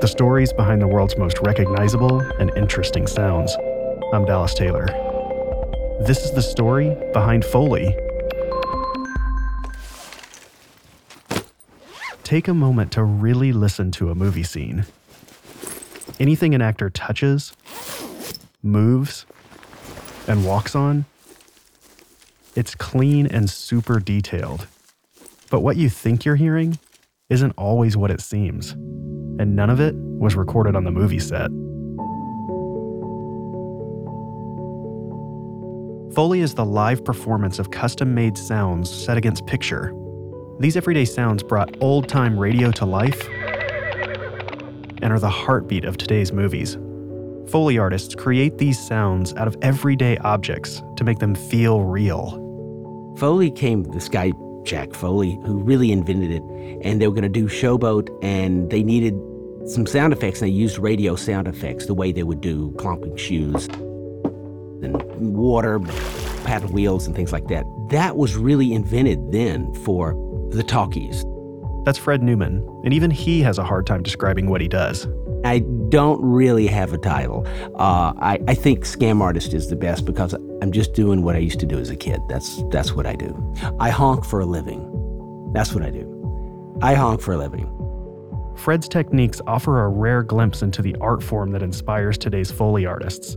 the stories behind the world's most recognizable and interesting sounds. I'm Dallas Taylor. This is the story behind Foley. Take a moment to really listen to a movie scene. Anything an actor touches, moves, and walks on, it's clean and super detailed. But what you think you're hearing isn't always what it seems, and none of it was recorded on the movie set. Foley is the live performance of custom made sounds set against picture. These everyday sounds brought old time radio to life and are the heartbeat of today's movies. Foley artists create these sounds out of everyday objects to make them feel real. Foley came, this guy, Jack Foley, who really invented it, and they were going to do Showboat, and they needed some sound effects, and they used radio sound effects the way they would do clomping shoes and water, paddle wheels, and things like that. That was really invented then for the talkies. That's Fred Newman, and even he has a hard time describing what he does. I don't really have a title. Uh, I, I think scam artist is the best because I'm just doing what I used to do as a kid. That's that's what I do. I honk for a living. That's what I do. I honk for a living. Fred's techniques offer a rare glimpse into the art form that inspires today's Foley artists.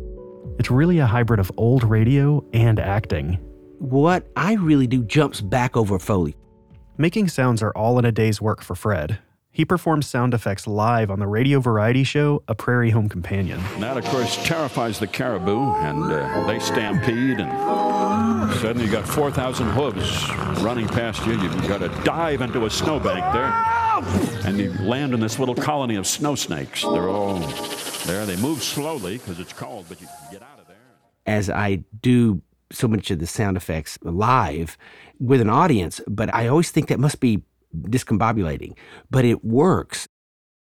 It's really a hybrid of old radio and acting. What I really do jumps back over Foley. Making sounds are all in a day's work for Fred. He performs sound effects live on the radio variety show A Prairie Home Companion. That, of course, terrifies the caribou, and uh, they stampede, and suddenly you got 4,000 hooves running past you. You've got to dive into a snowbank there, and you land in this little colony of snow snakes. They're all there. They move slowly because it's cold, but you get out of there. As I do so much of the sound effects live with an audience, but I always think that must be discombobulating, but it works.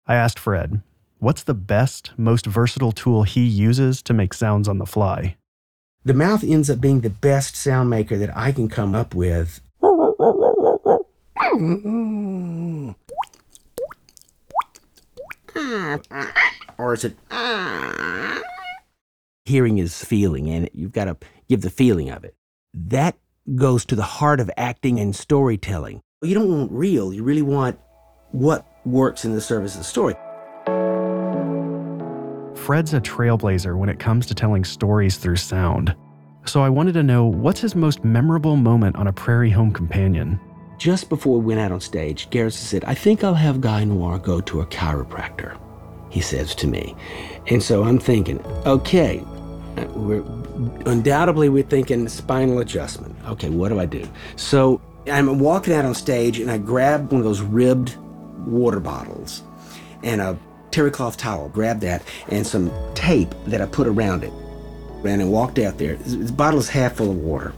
I asked Fred, what's the best, most versatile tool he uses to make sounds on the fly? The mouth ends up being the best sound maker that I can come up with. Or is it hearing is feeling, and you've got to give the feeling of it. That goes to the heart of acting and storytelling. You don't want real, you really want what works in the service of the story. Fred's a trailblazer when it comes to telling stories through sound. So I wanted to know what's his most memorable moment on a Prairie Home Companion? Just before we went out on stage, Garrison said, I think I'll have Guy Noir go to a chiropractor, he says to me. And so I'm thinking, okay, uh, we're undoubtedly we're thinking spinal adjustment. Okay, what do I do? So I'm walking out on stage and I grab one of those ribbed water bottles and a terry cloth towel, grab that and some tape that I put around it. And I walked out there. The bottle is half full of water.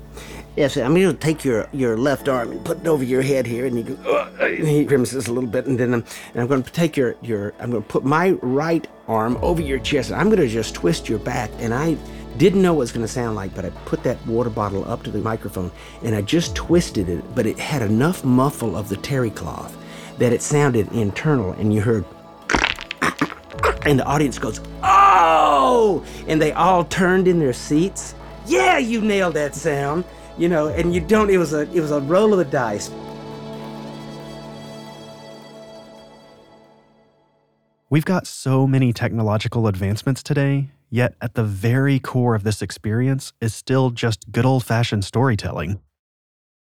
Yes, I'm going to take your, your left arm and put it over your head here, and he goes, and he grimaces a little bit, and then I'm, and I'm going to take your, your, I'm going to put my right arm over your chest. I'm going to just twist your back, and I didn't know what it was going to sound like, but I put that water bottle up to the microphone, and I just twisted it, but it had enough muffle of the terry cloth that it sounded internal, and you heard, and the audience goes, oh, and they all turned in their seats. Yeah, you nailed that sound you know, and you don't. It was a it was a roll of the dice. We've got so many technological advancements today, yet at the very core of this experience is still just good old fashioned storytelling.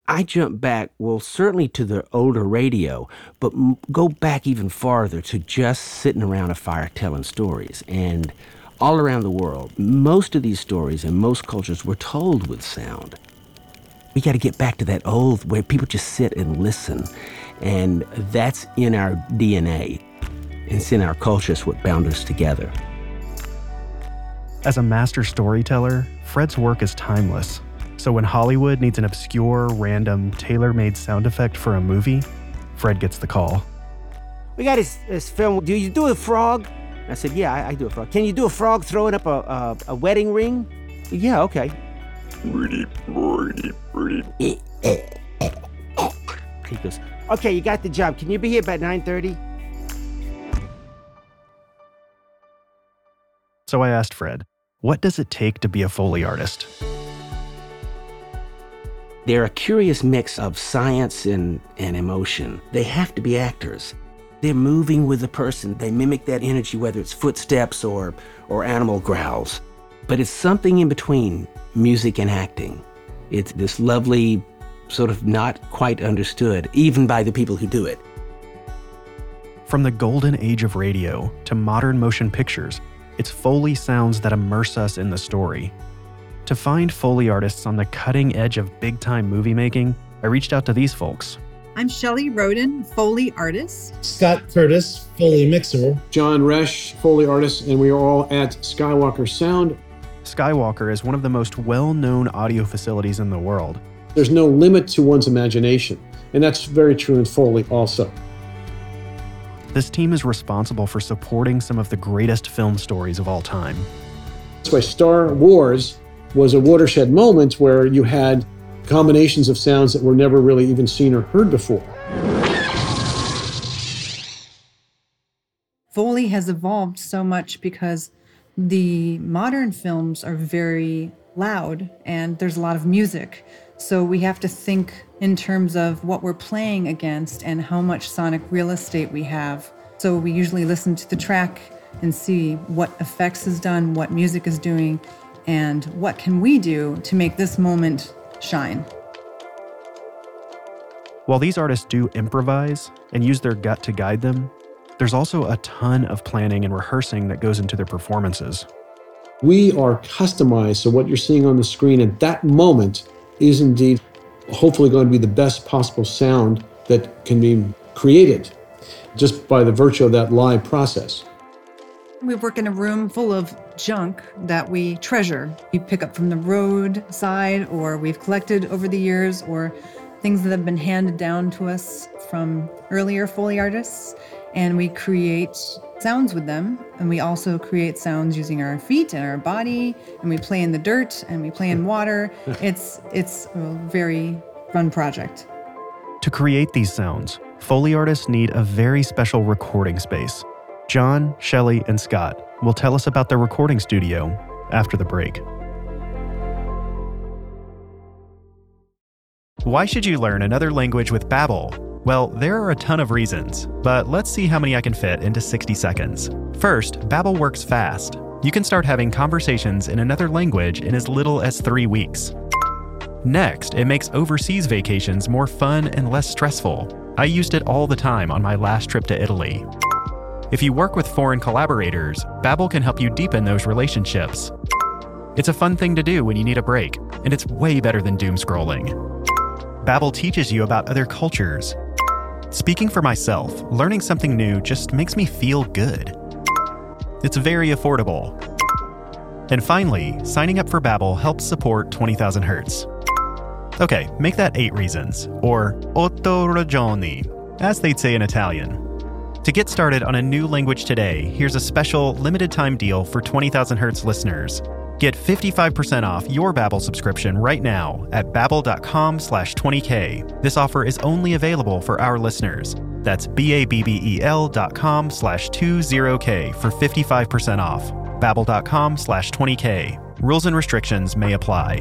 I jump back, well, certainly to the older radio, but m- go back even farther to just sitting around a fire telling stories. And all around the world, most of these stories in most cultures were told with sound. We got to get back to that old where people just sit and listen. And that's in our DNA. It's in our culture. It's what bound us together. As a master storyteller, Fred's work is timeless. So when Hollywood needs an obscure, random, tailor made sound effect for a movie, Fred gets the call. We got this, this film. Do you do a frog? I said, Yeah, I, I do a frog. Can you do a frog throwing up a, a, a wedding ring? Yeah, okay. He goes, Okay, you got the job. Can you be here by 9:30? So I asked Fred, what does it take to be a Foley artist? They're a curious mix of science and, and emotion. They have to be actors. They're moving with the person. They mimic that energy, whether it's footsteps or, or animal growls. But it's something in between music and acting. It's this lovely, sort of not quite understood, even by the people who do it. From the golden age of radio to modern motion pictures, it's Foley sounds that immerse us in the story. To find Foley artists on the cutting edge of big time movie making, I reached out to these folks. I'm Shelley Roden, Foley artist. Scott Curtis, Foley mixer. John Roesch, Foley artist, and we are all at Skywalker Sound. Skywalker is one of the most well known audio facilities in the world. There's no limit to one's imagination, and that's very true in Foley also. This team is responsible for supporting some of the greatest film stories of all time. That's why Star Wars was a watershed moment where you had combinations of sounds that were never really even seen or heard before. Foley has evolved so much because the modern films are very loud and there's a lot of music. So we have to think in terms of what we're playing against and how much sonic real estate we have. So we usually listen to the track and see what effects is done, what music is doing, and what can we do to make this moment shine. While these artists do improvise and use their gut to guide them, there's also a ton of planning and rehearsing that goes into their performances. We are customized, so what you're seeing on the screen at that moment is indeed hopefully going to be the best possible sound that can be created just by the virtue of that live process. We work in a room full of junk that we treasure. We pick up from the roadside, or we've collected over the years, or things that have been handed down to us from earlier Foley artists. And we create sounds with them. And we also create sounds using our feet and our body. And we play in the dirt and we play in water. It's, it's a very fun project. To create these sounds, Foley artists need a very special recording space. John, Shelley, and Scott will tell us about their recording studio after the break. Why should you learn another language with Babbel? Well, there are a ton of reasons, but let's see how many I can fit into 60 seconds. First, Babbel works fast. You can start having conversations in another language in as little as 3 weeks. Next, it makes overseas vacations more fun and less stressful. I used it all the time on my last trip to Italy. If you work with foreign collaborators, Babbel can help you deepen those relationships. It's a fun thing to do when you need a break, and it's way better than doom scrolling. Babbel teaches you about other cultures. Speaking for myself, learning something new just makes me feel good. It's very affordable. And finally, signing up for Babbel helps support 20,000 Hertz. Okay, make that 8 reasons, or otto ragioni, as they'd say in Italian. To get started on a new language today, here's a special limited time deal for 20,000 Hertz listeners. Get 55% off your Babbel subscription right now at babbel.com slash 20k. This offer is only available for our listeners. That's B-A-B-B-E-L dot com slash 20k for 55% off. babbel.com slash 20k. Rules and restrictions may apply.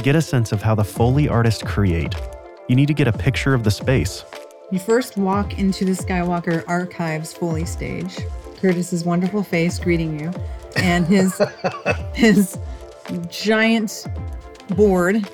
To get a sense of how the Foley artists create, you need to get a picture of the space. You first walk into the Skywalker Archives Foley stage. Curtis's wonderful face greeting you, and his his giant board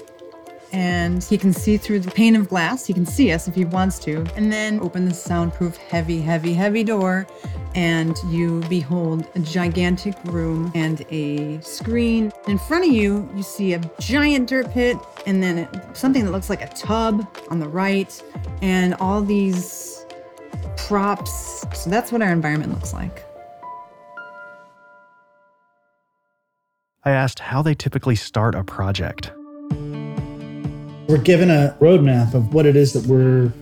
and he can see through the pane of glass. He can see us if he wants to. And then open the soundproof, heavy, heavy, heavy door, and you behold a gigantic room and a screen. In front of you, you see a giant dirt pit, and then it, something that looks like a tub on the right, and all these props. So that's what our environment looks like. I asked how they typically start a project. We're given a roadmap of what it is that we're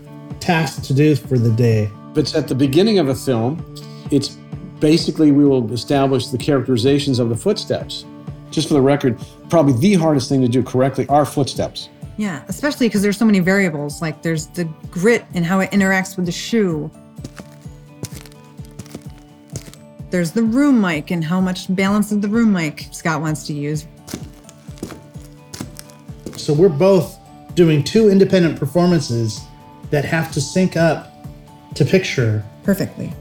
tasked to do for the day. If it's at the beginning of a film, it's basically we will establish the characterizations of the footsteps. Just for the record, probably the hardest thing to do correctly are footsteps. Yeah, especially because there's so many variables. Like there's the grit and how it interacts with the shoe. There's the room mic and how much balance of the room mic Scott wants to use. So we're both doing two independent performances that have to sync up to picture. Perfectly.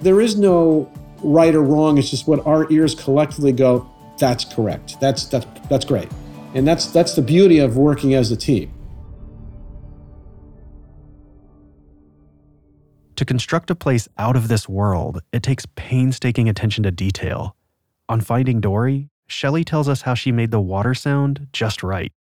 There is no right or wrong. It's just what our ears collectively go, that's correct. That's that's that's great. And that's that's the beauty of working as a team. To construct a place out of this world, it takes painstaking attention to detail. On Finding Dory, Shelley tells us how she made the water sound just right.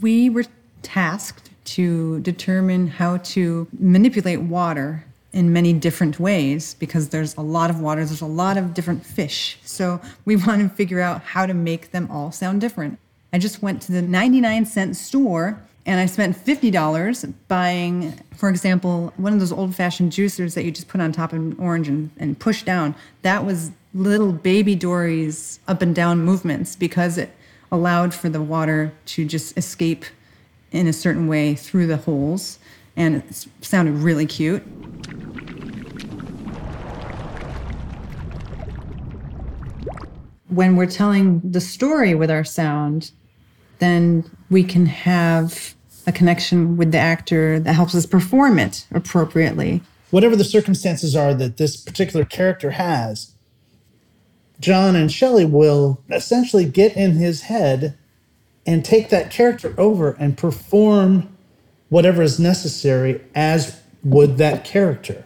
We were tasked to determine how to manipulate water in many different ways because there's a lot of water, there's a lot of different fish. So we want to figure out how to make them all sound different. I just went to the 99 cent store and I spent $50 buying, for example, one of those old fashioned juicers that you just put on top of an orange and, and push down. That was little baby Dory's up and down movements because it allowed for the water to just escape in a certain way through the holes. And it sounded really cute. When we're telling the story with our sound, then we can have a connection with the actor that helps us perform it appropriately. Whatever the circumstances are that this particular character has, John and Shelley will essentially get in his head and take that character over and perform whatever is necessary as would that character.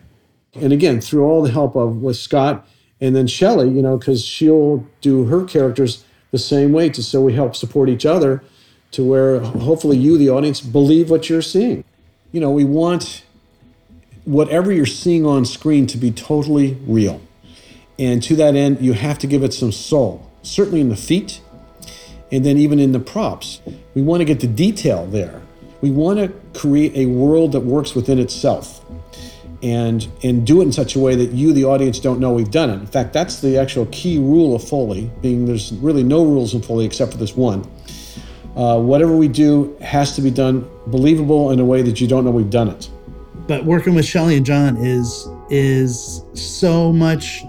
And again, through all the help of with Scott and then Shelley, you know, because she'll do her characters the same way to so we help support each other to where hopefully you, the audience, believe what you're seeing. You know, we want whatever you're seeing on screen to be totally real. And to that end, you have to give it some soul, certainly in the feet, and then even in the props. We want to get the detail there. We want to create a world that works within itself and and do it in such a way that you the audience don't know we've done it. In fact, that's the actual key rule of Foley, being there's really no rules in Foley except for this one. Uh, whatever we do has to be done believable in a way that you don't know we've done it. But working with Shelley and John is is so much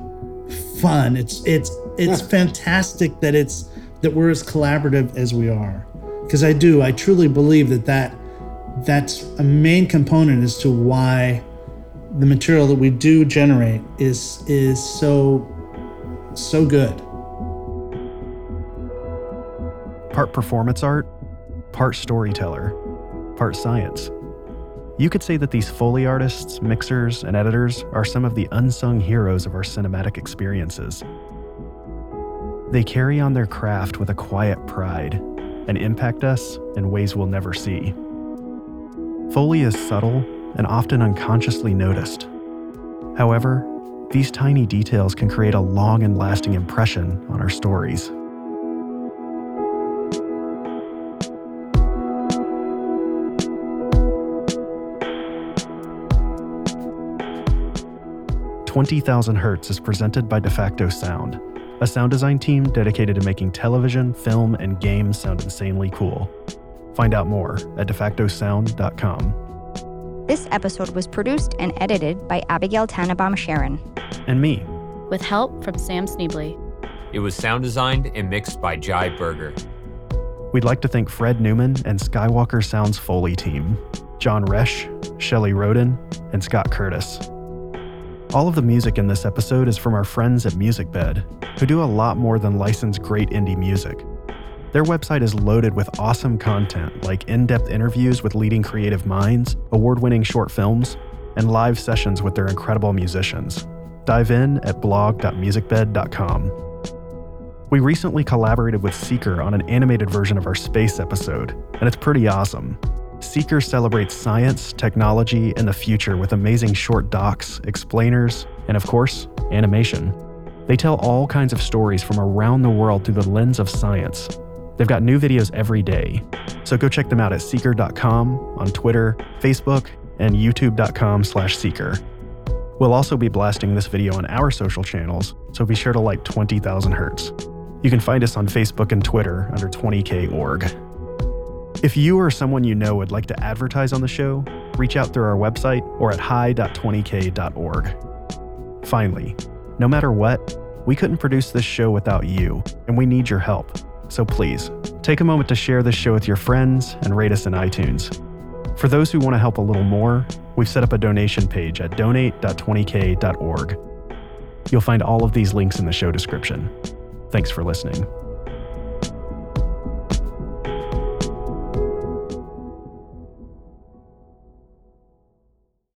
fun. It's it's it's fantastic that it's that we're as collaborative as we are. Because I do, I truly believe that that that's a main component as to why the material that we do generate is is so so good. Part performance art, part storyteller, part science. You could say that these Foley artists, mixers, and editors are some of the unsung heroes of our cinematic experiences. They carry on their craft with a quiet pride and impact us in ways we'll never see. Foley is subtle and often unconsciously noticed. However, these tiny details can create a long and lasting impression on our stories. Twenty Thousand Hertz is presented by DeFacto Sound, a sound design team dedicated to making television, film, and games sound insanely cool. Find out more at defactosound.com. This episode was produced and edited by Abigail Tannenbaum Sharon. And me, with help from Sam Sneebly. It was sound designed and mixed by Jai Berger. We'd like to thank Fred Newman and Skywalker Sounds Foley team, John Roesch, Shelley Roden, and Scott Curtis. All of the music in this episode is from our friends at MusicBed, who do a lot more than license great indie music. Their website is loaded with awesome content like in depth interviews with leading creative minds, award winning short films, and live sessions with their incredible musicians. Dive in at blog.musicbed.com. We recently collaborated with Seeker on an animated version of our space episode, and it's pretty awesome. Seeker celebrates science, technology, and the future with amazing short docs, explainers, and of course, animation. They tell all kinds of stories from around the world through the lens of science. They've got new videos every day, so go check them out at seeker.com, on Twitter, Facebook, and youtube.com slash seeker. We'll also be blasting this video on our social channels, so be sure to like 20,000 Hertz. You can find us on Facebook and Twitter under 20k.org. If you or someone you know would like to advertise on the show, reach out through our website or at hi.20k.org. Finally, no matter what, we couldn't produce this show without you, and we need your help. So please, take a moment to share this show with your friends and rate us in iTunes. For those who want to help a little more, we've set up a donation page at donate.20k.org. You'll find all of these links in the show description. Thanks for listening.